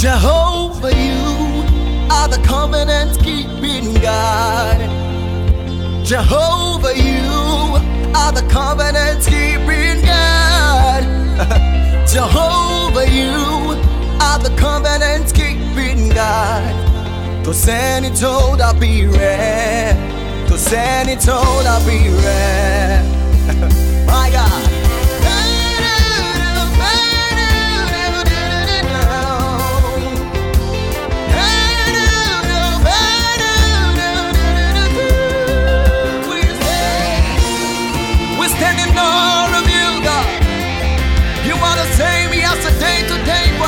Jehovah, you are the covenant keeping God. Jehovah, you are the covenant keeping God. Jehovah, you are the covenant keeping God. To send it told I'll be rare. To send it told I'll be rare. My God.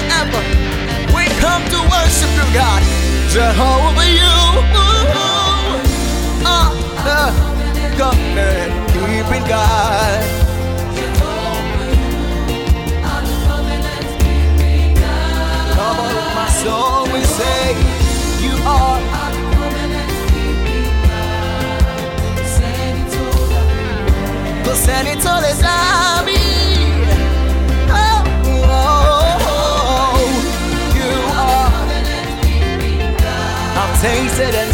Forever. We come to worship you, God. Jehovah, you uh, uh, are the covenant keeping God. Soul, we say you are. Oh,